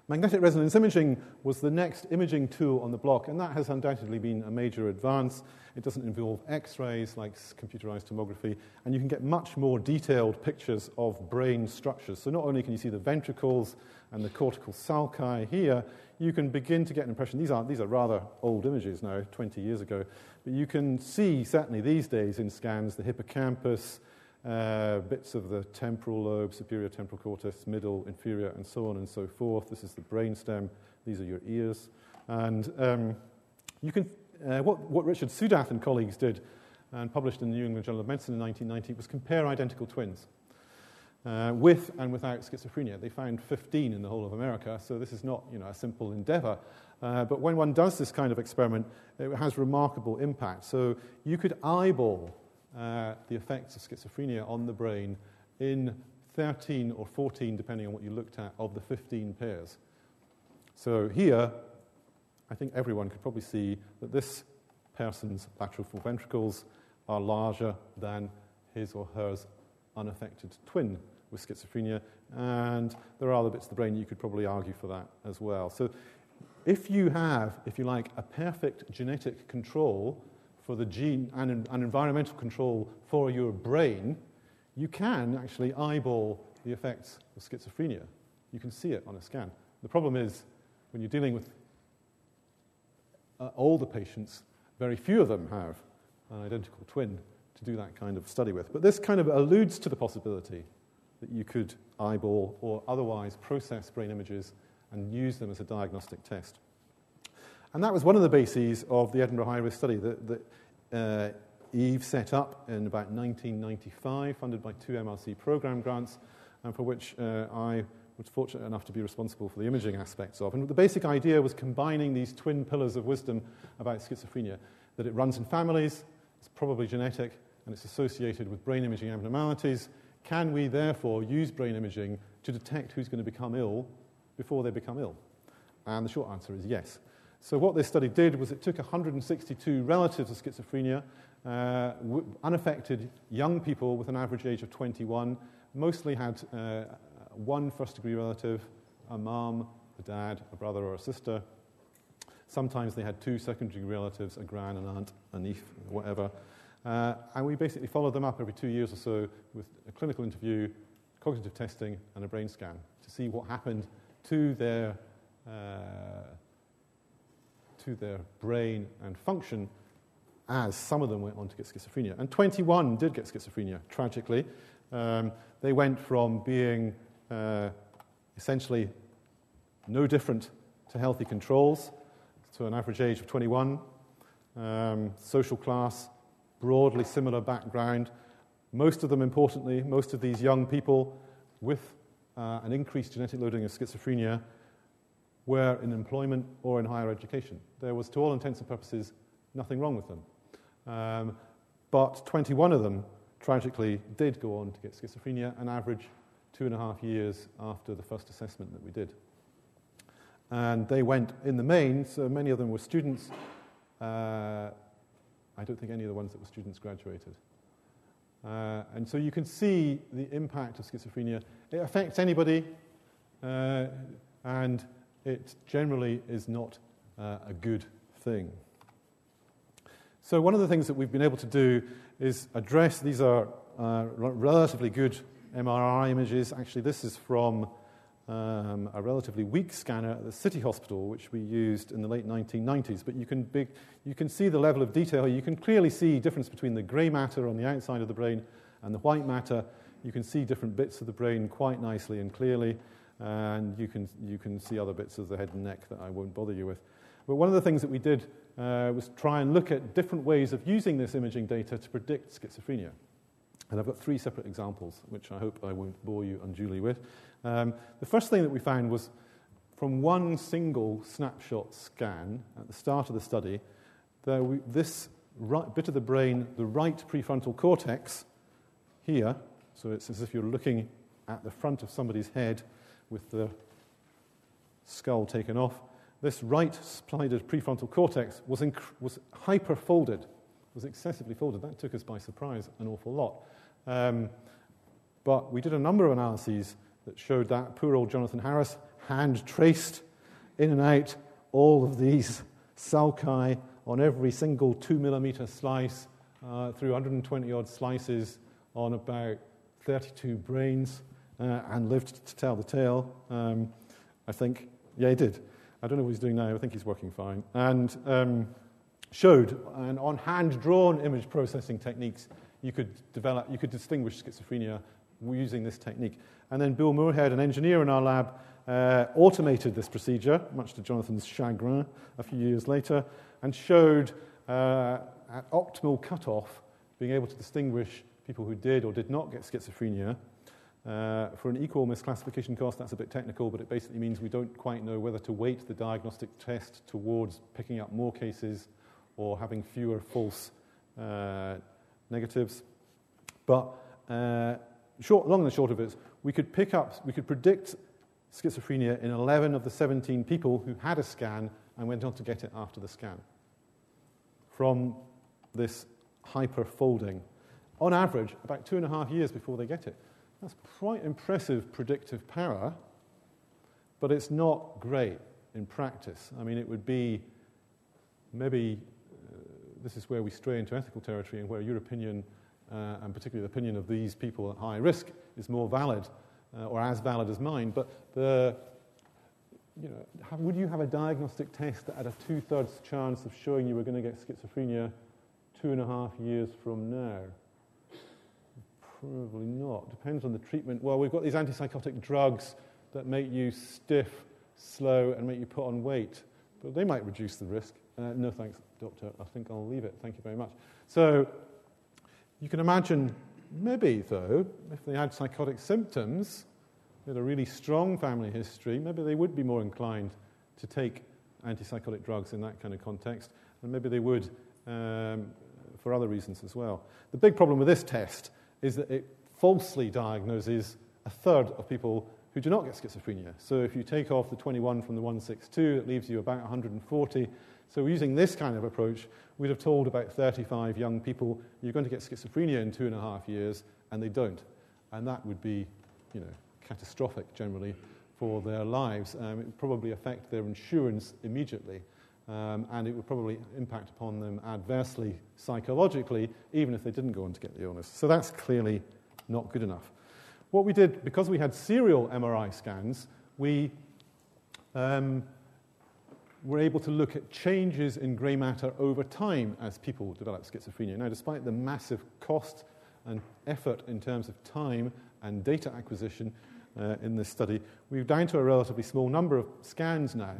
Magnetic resonance imaging was the next imaging tool on the block, and that has undoubtedly been a major advance. It doesn't involve X rays like computerized tomography, and you can get much more detailed pictures of brain structures. So, not only can you see the ventricles and the cortical sulci here, you can begin to get an impression. These are, these are rather old images now, 20 years ago, but you can see, certainly these days in scans, the hippocampus, uh, bits of the temporal lobe, superior temporal cortex, middle, inferior, and so on and so forth. This is the brainstem. These are your ears. And um, you can, uh, what, what Richard Suddath and colleagues did and published in the New England Journal of Medicine in 1990 was compare identical twins. Uh, with and without schizophrenia. They found 15 in the whole of America, so this is not you know, a simple endeavor. Uh, but when one does this kind of experiment, it has remarkable impact. So you could eyeball uh, the effects of schizophrenia on the brain in 13 or 14, depending on what you looked at, of the 15 pairs. So here, I think everyone could probably see that this person's lateral four ventricles are larger than his or hers unaffected twin with schizophrenia, and there are other bits of the brain you could probably argue for that as well. So if you have, if you like, a perfect genetic control for the gene and an environmental control for your brain, you can actually eyeball the effects of schizophrenia. You can see it on a scan. The problem is, when you're dealing with uh, older patients, very few of them have an identical twin to do that kind of study with. But this kind of alludes to the possibility that you could eyeball or otherwise process brain images and use them as a diagnostic test. And that was one of the bases of the Edinburgh High Risk Study that, that uh, Eve set up in about 1995, funded by two MRC program grants, and for which uh, I was fortunate enough to be responsible for the imaging aspects of. And the basic idea was combining these twin pillars of wisdom about schizophrenia that it runs in families, it's probably genetic, and it's associated with brain imaging abnormalities. Can we therefore use brain imaging to detect who's going to become ill before they become ill? And the short answer is yes. So, what this study did was it took 162 relatives of schizophrenia, uh, unaffected young people with an average age of 21, mostly had uh, one first degree relative, a mom, a dad, a brother, or a sister. Sometimes they had two second degree relatives, a gran, an aunt, a niece, whatever. Uh, and we basically followed them up every two years or so with a clinical interview, cognitive testing, and a brain scan to see what happened to their uh, to their brain and function as some of them went on to get schizophrenia. And 21 did get schizophrenia, tragically. Um, they went from being uh, essentially no different to healthy controls to an average age of 21, um, social class, broadly similar background. Most of them, importantly, most of these young people with uh, an increased genetic loading of schizophrenia were in employment or in higher education. There was, to all intents and purposes, nothing wrong with them. Um, but 21 of them, tragically, did go on to get schizophrenia, an average two and a half years after the first assessment that we did. And they went in the main, so many of them were students. Uh, I don't think any of the ones that were students graduated. Uh, and so you can see the impact of schizophrenia. It affects anybody, uh, and it generally is not uh, a good thing. So, one of the things that we've been able to do is address these are uh, relatively good MRI images. Actually, this is from um, a relatively weak scanner at the City Hospital, which we used in the late 1990s. But you can, you can see the level of detail. You can clearly see the difference between the grey matter on the outside of the brain and the white matter. You can see different bits of the brain quite nicely and clearly and you can, you can see other bits of the head and neck that I won't bother you with. But one of the things that we did uh, was try and look at different ways of using this imaging data to predict schizophrenia. And I've got three separate examples, which I hope I won't bore you unduly with. Um, the first thing that we found was from one single snapshot scan at the start of the study, we, this right, bit of the brain, the right prefrontal cortex, here, so it's as if you're looking at the front of somebody's head with the skull taken off. This right sided prefrontal cortex was, inc- was hyper folded, was excessively folded. That took us by surprise an awful lot. Um, but we did a number of analyses that showed that poor old Jonathan Harris hand traced in and out all of these sulci on every single two millimeter slice uh, through 120 odd slices on about 32 brains uh, and lived to tell the tale. Um, I think, yeah, he did. I don't know what he's doing now. I think he's working fine. And um, showed, and on hand drawn image processing techniques, you could develop, you could distinguish schizophrenia using this technique. And then Bill Moorhead, an engineer in our lab, uh, automated this procedure, much to Jonathan's chagrin, a few years later, and showed uh, at optimal cutoff being able to distinguish people who did or did not get schizophrenia. Uh, for an equal misclassification cost, that's a bit technical, but it basically means we don't quite know whether to weight the diagnostic test towards picking up more cases or having fewer false uh, negatives. But uh, short, long and short of it, we could pick up, we could predict schizophrenia in 11 of the 17 people who had a scan and went on to get it after the scan from this hyperfolding. On average, about two and a half years before they get it. That's quite impressive predictive power, but it's not great in practice. I mean, it would be maybe uh, this is where we stray into ethical territory and where your opinion, uh, and particularly the opinion of these people at high risk, is more valid uh, or as valid as mine. But the, you know, would you have a diagnostic test that had a two thirds chance of showing you were going to get schizophrenia two and a half years from now? Probably not. Depends on the treatment. Well, we've got these antipsychotic drugs that make you stiff, slow, and make you put on weight, but they might reduce the risk. Uh, no thanks, doctor. I think I'll leave it. Thank you very much. So you can imagine, maybe though, if they had psychotic symptoms, they had a really strong family history, maybe they would be more inclined to take antipsychotic drugs in that kind of context, and maybe they would um, for other reasons as well. The big problem with this test is that it falsely diagnoses a third of people who do not get schizophrenia. So if you take off the 21 from the 162, it leaves you about 140. So using this kind of approach, we'd have told about 35 young people, you're going to get schizophrenia in two and a half years, and they don't. And that would be, you know, catastrophic generally for their lives. Um, it would probably affect their insurance immediately. Um, and it would probably impact upon them adversely psychologically, even if they didn't go on to get the illness. So that's clearly not good enough. What we did, because we had serial MRI scans, we um, were able to look at changes in grey matter over time as people develop schizophrenia. Now, despite the massive cost and effort in terms of time and data acquisition uh, in this study, we're down to a relatively small number of scans now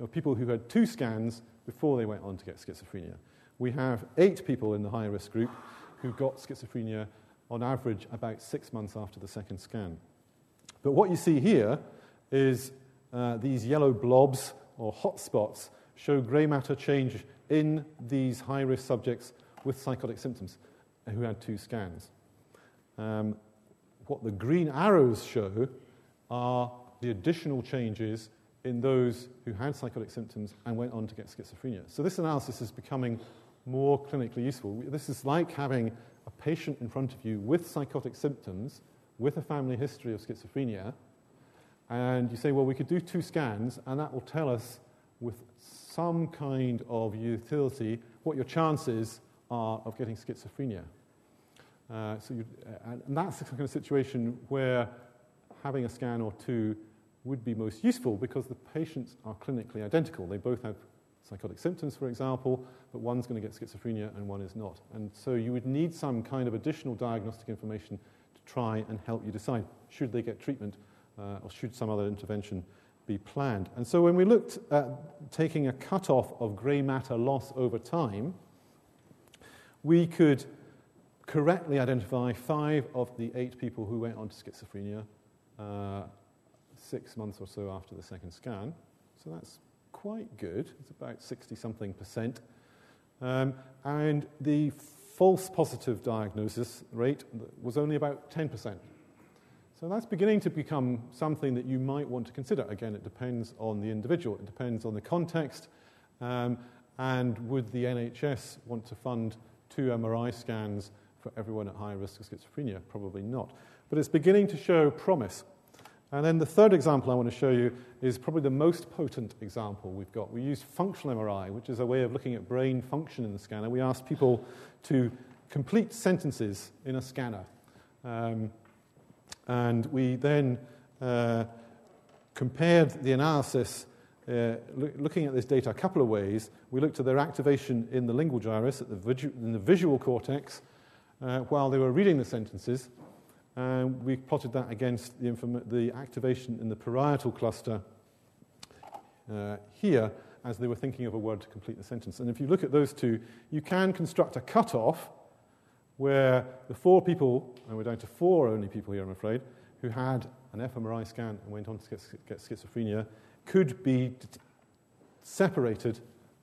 of people who had two scans before they went on to get schizophrenia. We have eight people in the high risk group who got schizophrenia on average about six months after the second scan. But what you see here is uh, these yellow blobs or hotspots show grey matter change in these high risk subjects with psychotic symptoms who had two scans. Um, what the green arrows show are the additional changes in those who had psychotic symptoms and went on to get schizophrenia. So this analysis is becoming more clinically useful. This is like having a patient in front of you with psychotic symptoms, with a family history of schizophrenia, and you say, well, we could do two scans, and that will tell us with some kind of utility what your chances are of getting schizophrenia. Uh, so you, and that's the kind of situation where having a scan or two would be most useful because the patients are clinically identical. They both have psychotic symptoms, for example, but one's going to get schizophrenia and one is not. And so you would need some kind of additional diagnostic information to try and help you decide should they get treatment uh, or should some other intervention be planned. And so when we looked at taking a cutoff of grey matter loss over time, we could correctly identify five of the eight people who went on to schizophrenia uh, six months or so after the second scan. So that's quite good. It's about 60 something percent. Um, and the false positive diagnosis rate was only about 10%. So that's beginning to become something that you might want to consider. Again, it depends on the individual, it depends on the context, um, and would the NHS want to fund two MRI scans for everyone at high risk of schizophrenia? Probably not. But it's beginning to show promise. And then the third example I want to show you is probably the most potent example we've got. We used functional MRI, which is a way of looking at brain function in the scanner. We asked people to complete sentences in a scanner. Um, and we then uh, compared the analysis uh, looking at this data a couple of ways. We looked at their activation in the lingual gyrus, the visu- in the visual cortex, uh, while they were reading the sentences. And we plotted that against the, the activation in the parietal cluster uh, here as they were thinking of a word to complete the sentence. And if you look at those two, you can construct a cutoff where the four people, and we're down to four only people here, I'm afraid, who had an fMRI scan and went on to get, get schizophrenia, could be separated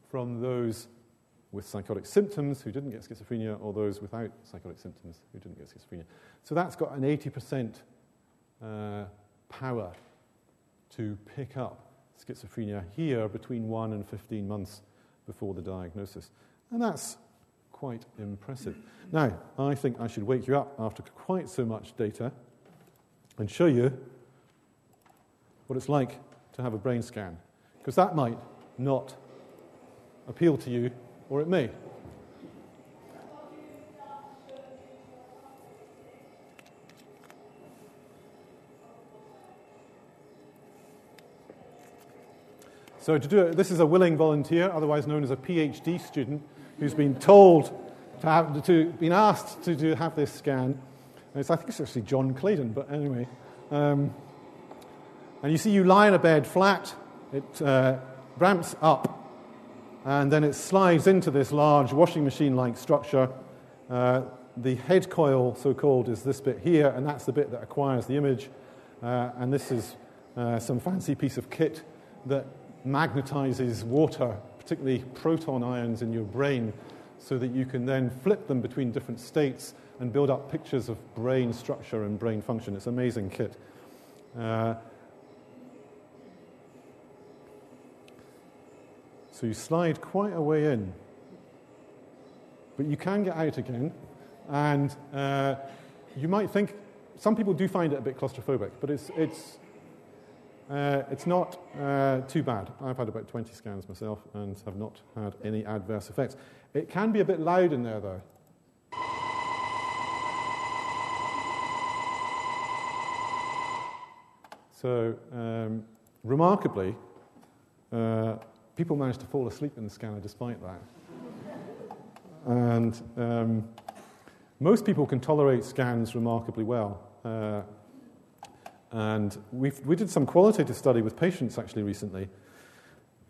from those with psychotic symptoms who didn't get schizophrenia or those without psychotic symptoms who didn't get schizophrenia. So that's got an 80% uh, power to pick up schizophrenia here between 1 and 15 months before the diagnosis. And that's quite impressive. Now, I think I should wake you up after quite so much data and show you what it's like to have a brain scan, because that might not appeal to you, or it may. So, to do it, this is a willing volunteer, otherwise known as a PhD student, who's been told to have to, been asked to, to have this scan. I think it's actually John Clayton, but anyway. Um, and you see, you lie in a bed flat, it uh, ramps up, and then it slides into this large washing machine like structure. Uh, the head coil, so called, is this bit here, and that's the bit that acquires the image. Uh, and this is uh, some fancy piece of kit that magnetizes water particularly proton ions in your brain, so that you can then flip them between different states and build up pictures of brain structure and brain function. It's an amazing kit. So you slide quite a way in, but you can get out again, and uh, you might think some people do find it a bit claustrophobic, but it's, it's uh, it's not uh, too bad. I've had about 20 scans myself and have not had any adverse effects. It can be a bit loud in there, though. So, um, remarkably, uh, people managed to fall asleep in the scanner despite that. And um, most people can tolerate scans remarkably well. Uh, and we we did some qualitative study with patients actually recently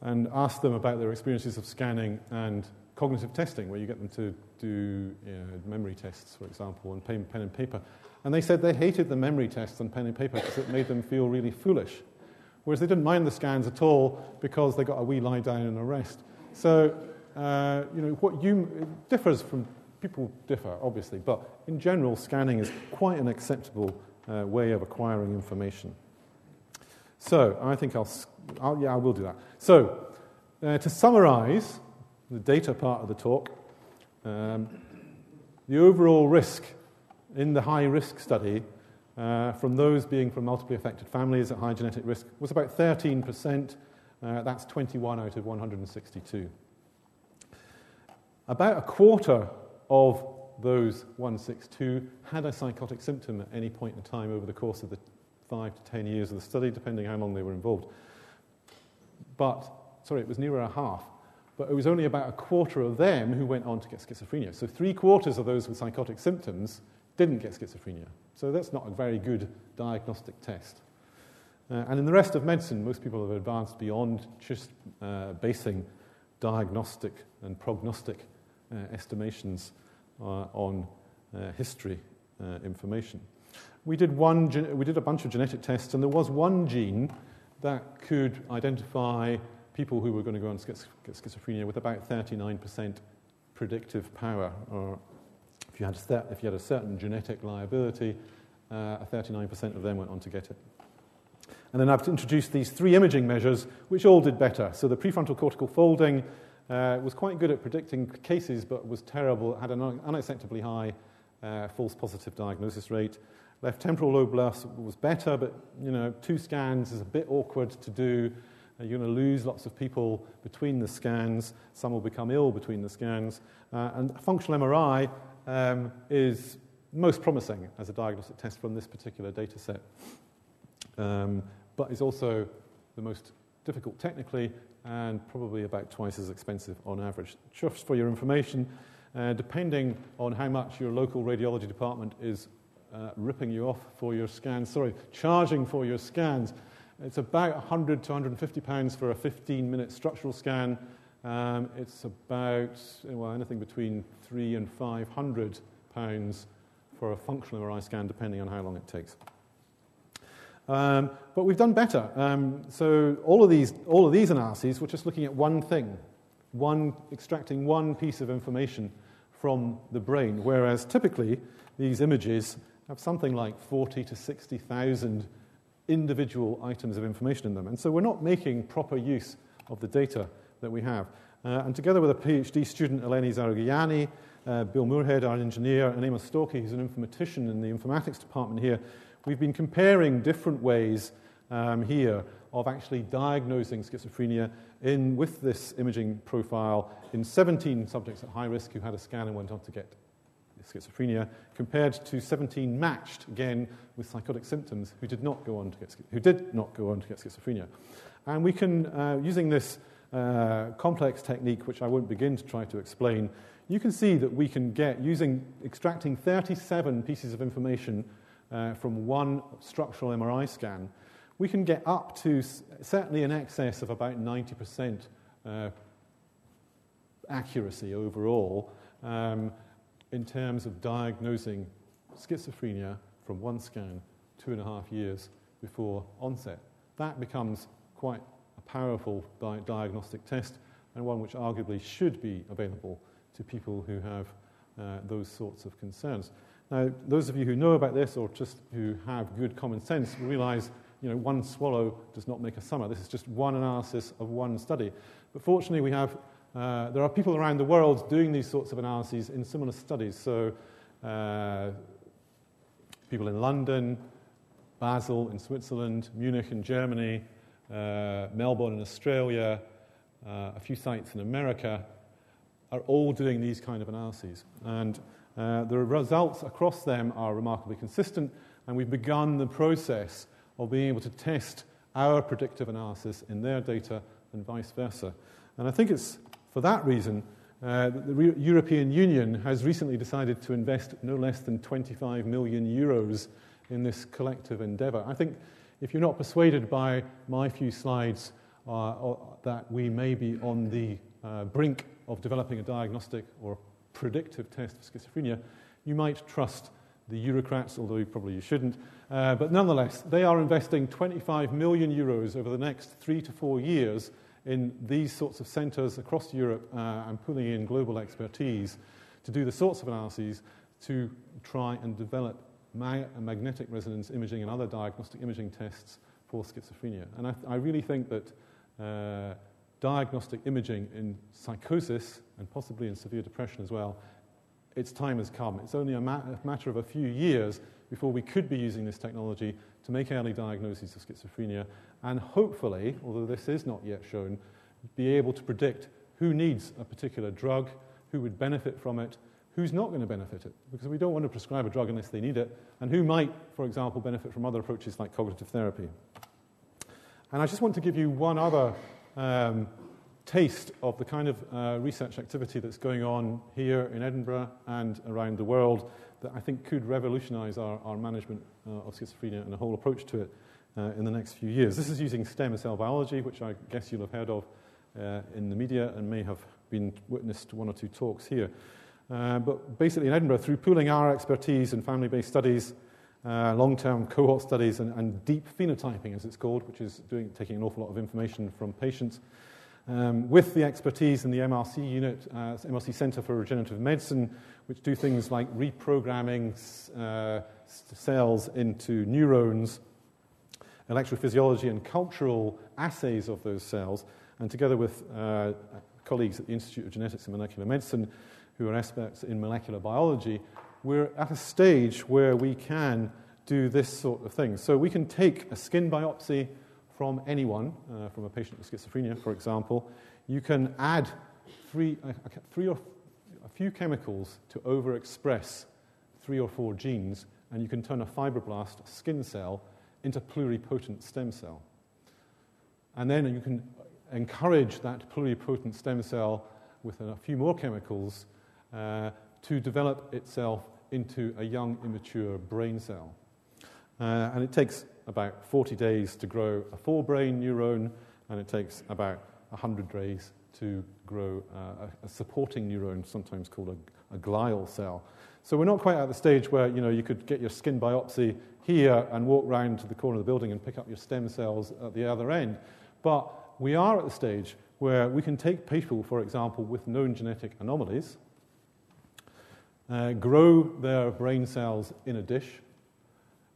and asked them about their experiences of scanning and cognitive testing, where you get them to do you know, memory tests, for example, and pen, pen and paper. And they said they hated the memory tests on pen and paper because it made them feel really foolish. Whereas they didn't mind the scans at all because they got a wee lie down and a rest. So, uh, you know, what you differs from people differ, obviously, but in general, scanning is quite an acceptable uh, way of acquiring information. So I think I'll, I'll, yeah, I will do that. So uh, to summarize the data part of the talk, um, the overall risk in the high risk study uh, from those being from multiply affected families at high genetic risk was about 13%. Uh, that's 21 out of 162. About a quarter of those 162 had a psychotic symptom at any point in time over the course of the five to ten years of the study, depending how long they were involved. But, sorry, it was nearer a half. But it was only about a quarter of them who went on to get schizophrenia. So three quarters of those with psychotic symptoms didn't get schizophrenia. So that's not a very good diagnostic test. Uh, and in the rest of medicine, most people have advanced beyond just uh, basing diagnostic and prognostic uh, estimations uh, on uh, history uh, information. We did, one, we did a bunch of genetic tests, and there was one gene that could identify people who were going to go on get schizophrenia with about 39% predictive power. Or if you had a, if you had a certain genetic liability, uh, 39% of them went on to get it. And then I've introduced these three imaging measures, which all did better. So the prefrontal cortical folding uh, was quite good at predicting cases, but was terrible, It had an unacceptably high uh, false positive diagnosis rate. Left temporal lobe was better, but you know, two scans is a bit awkward to do. Uh, you're going to lose lots of people between the scans. Some will become ill between the scans. Uh, and functional MRI um, is most promising as a diagnostic test from this particular data set, um, but is also the most difficult technically and probably about twice as expensive on average. Just for your information, uh, depending on how much your local radiology department is uh, ripping you off for your scans, sorry, charging for your scans, it's about 100 to 150 pounds for a 15 minute structural scan. Um, it's about well, anything between three and 500 pounds for a functional MRI scan, depending on how long it takes. Um, but we've done better. Um, so all of, these, all of these analyses, we're just looking at one thing, one, extracting one piece of information from the brain, whereas typically these images have something like 40 to 60,000 individual items of information in them. And so we're not making proper use of the data that we have. Uh, and together with a PhD student, Eleni Zarogianni, uh, Bill Moorhead, our engineer, and Amos Storkey, who's an informatician in the informatics department here, we've been comparing different ways um, here of actually diagnosing schizophrenia in, with this imaging profile in 17 subjects at high risk who had a scan and went on to get schizophrenia, compared to 17 matched, again, with psychotic symptoms who did not go on to get, who did not go on to get schizophrenia. And we can, uh, using this uh, complex technique, which I won't begin to try to explain, you can see that we can get, using extracting 37 pieces of information uh, from one structural MRI scan, we can get up to certainly in excess of about 90% uh, accuracy overall um, in terms of diagnosing schizophrenia from one scan two and a half years before onset. That becomes quite powerful di- diagnostic test and one which arguably should be available to people who have uh, those sorts of concerns. Now, those of you who know about this or just who have good common sense realize you know, one swallow does not make a summer. This is just one analysis of one study. But fortunately, we have, uh, there are people around the world doing these sorts of analyses in similar studies. So, uh, people in London, Basel in Switzerland, Munich in Germany, uh, Melbourne in Australia, uh, a few sites in America are all doing these kind of analyses. And uh, the results across them are remarkably consistent, and we've begun the process of being able to test our predictive analysis in their data and vice versa. And I think it's for that reason uh, that the Re- European Union has recently decided to invest no less than 25 million euros in this collective endeavour. I think if you're not persuaded by my few slides uh, that we may be on the uh, brink of developing a diagnostic or predictive test for schizophrenia, you might trust the Eurocrats, although probably you shouldn't. Uh, but nonetheless, they are investing 25 million euros over the next three to four years in these sorts of centres across Europe uh, and pulling in global expertise to do the sorts of analyses to try and develop magnetic resonance imaging and other diagnostic imaging tests for schizophrenia. And I, th- I really think that uh, diagnostic imaging in psychosis and possibly in severe depression as well, its time has come. It's only a, ma- a, matter of a few years before we could be using this technology to make early diagnoses of schizophrenia and hopefully, although this is not yet shown, be able to predict who needs a particular drug, who would benefit from it, who's not going to benefit it, because we don't want to prescribe a drug unless they need it, and who might, for example, benefit from other approaches like cognitive therapy. And I just want to give you one other um, taste of the kind of uh, research activity that's going on here in Edinburgh and around the world that I think could revolutionize our, our management uh, of schizophrenia and the whole approach to it uh, in the next few years. This is using stem cell biology, which I guess you'll have heard of uh, in the media and may have been witnessed one or two talks here. Uh, but basically, in Edinburgh, through pooling our expertise in family based studies, uh, long term cohort studies, and, and, deep phenotyping, as it's called, which is doing, taking an awful lot of information from patients, um, with the expertise in the MRC unit, uh, MRC Centre for Regenerative Medicine, which do things like reprogramming uh, cells into neurons, electrophysiology and cultural assays of those cells, and together with uh, colleagues at the Institute of Genetics and Molecular Medicine, who are experts in molecular biology, we're at a stage where we can do this sort of thing. So we can take a skin biopsy from anyone, uh, from a patient with schizophrenia, for example. You can add three, uh, three or a few chemicals to overexpress three or four genes, and you can turn a fibroblast skin cell into pluripotent stem cell. And then you can encourage that pluripotent stem cell with a few more chemicals uh, to develop itself into a young, immature brain cell. Uh, and it takes about 40 days to grow a forebrain neuron, and it takes about 100 days to grow uh, a, a, supporting neuron, sometimes called a, a, glial cell. So we're not quite at the stage where you know you could get your skin biopsy here and walk round to the corner of the building and pick up your stem cells at the other end. But we are at the stage where we can take people, for example, with known genetic anomalies, uh, grow their brain cells in a dish,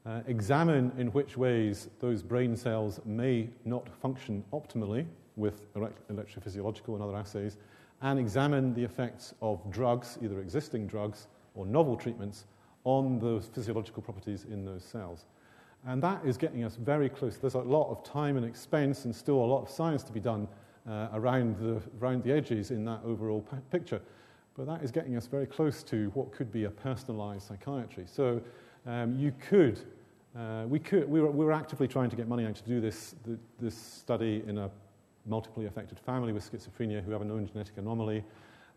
uh, examine in which ways those brain cells may not function optimally with electrophysiological and other assays, and examine the effects of drugs, either existing drugs or novel treatments, on those physiological properties in those cells. And that is getting us very close. There's a lot of time and expense and still a lot of science to be done uh, around, the, around the edges in that overall p- picture. But that is getting us very close to what could be a personalized psychiatry. So um, you could, uh, we could, we were, we were, actively trying to get money out to do this, the, this study in a multiply affected family with schizophrenia who have a known genetic anomaly.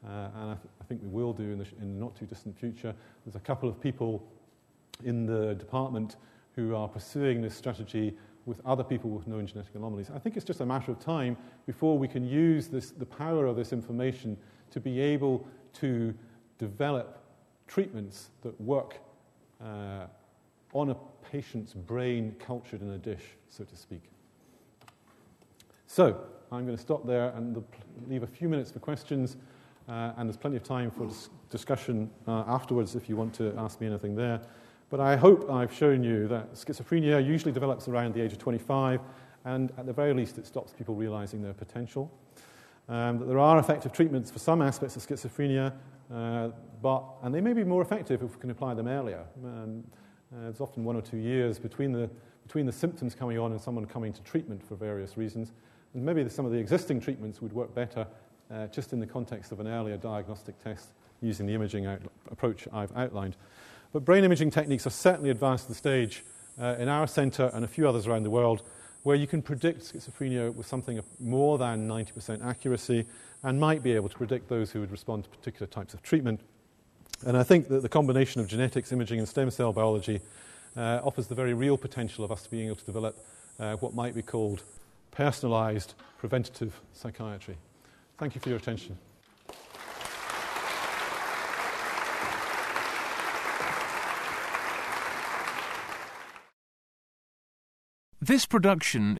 Uh, and I, th- I, think we will do in the, sh- in the not too distant future. There's a couple of people in the department who are pursuing this strategy with other people with known genetic anomalies. I think it's just a matter of time before we can use this, the power of this information to be able to develop treatments that work uh, on a patient's brain cultured in a dish, so to speak. So, I'm going to stop there and leave a few minutes for questions, uh, and there's plenty of time for dis- discussion uh, afterwards if you want to ask me anything there. But I hope I've shown you that schizophrenia usually develops around the age of 25, and at the very least, it stops people realizing their potential. Um, that there are effective treatments for some aspects of schizophrenia, uh, but, and they may be more effective if we can apply them earlier. Um, uh, there's often one or two years between the, between the symptoms coming on and someone coming to treatment for various reasons. And maybe some of the existing treatments would work better uh, just in the context of an earlier diagnostic test using the imaging out- approach I've outlined. But brain imaging techniques are certainly advanced to the stage uh, in our centre and a few others around the world where you can predict schizophrenia with something of more than 90% accuracy and might be able to predict those who would respond to particular types of treatment. And I think that the combination of genetics, imaging, and stem cell biology uh, offers the very real potential of us being able to develop uh, what might be called personalized preventative psychiatry. Thank you for your attention. This production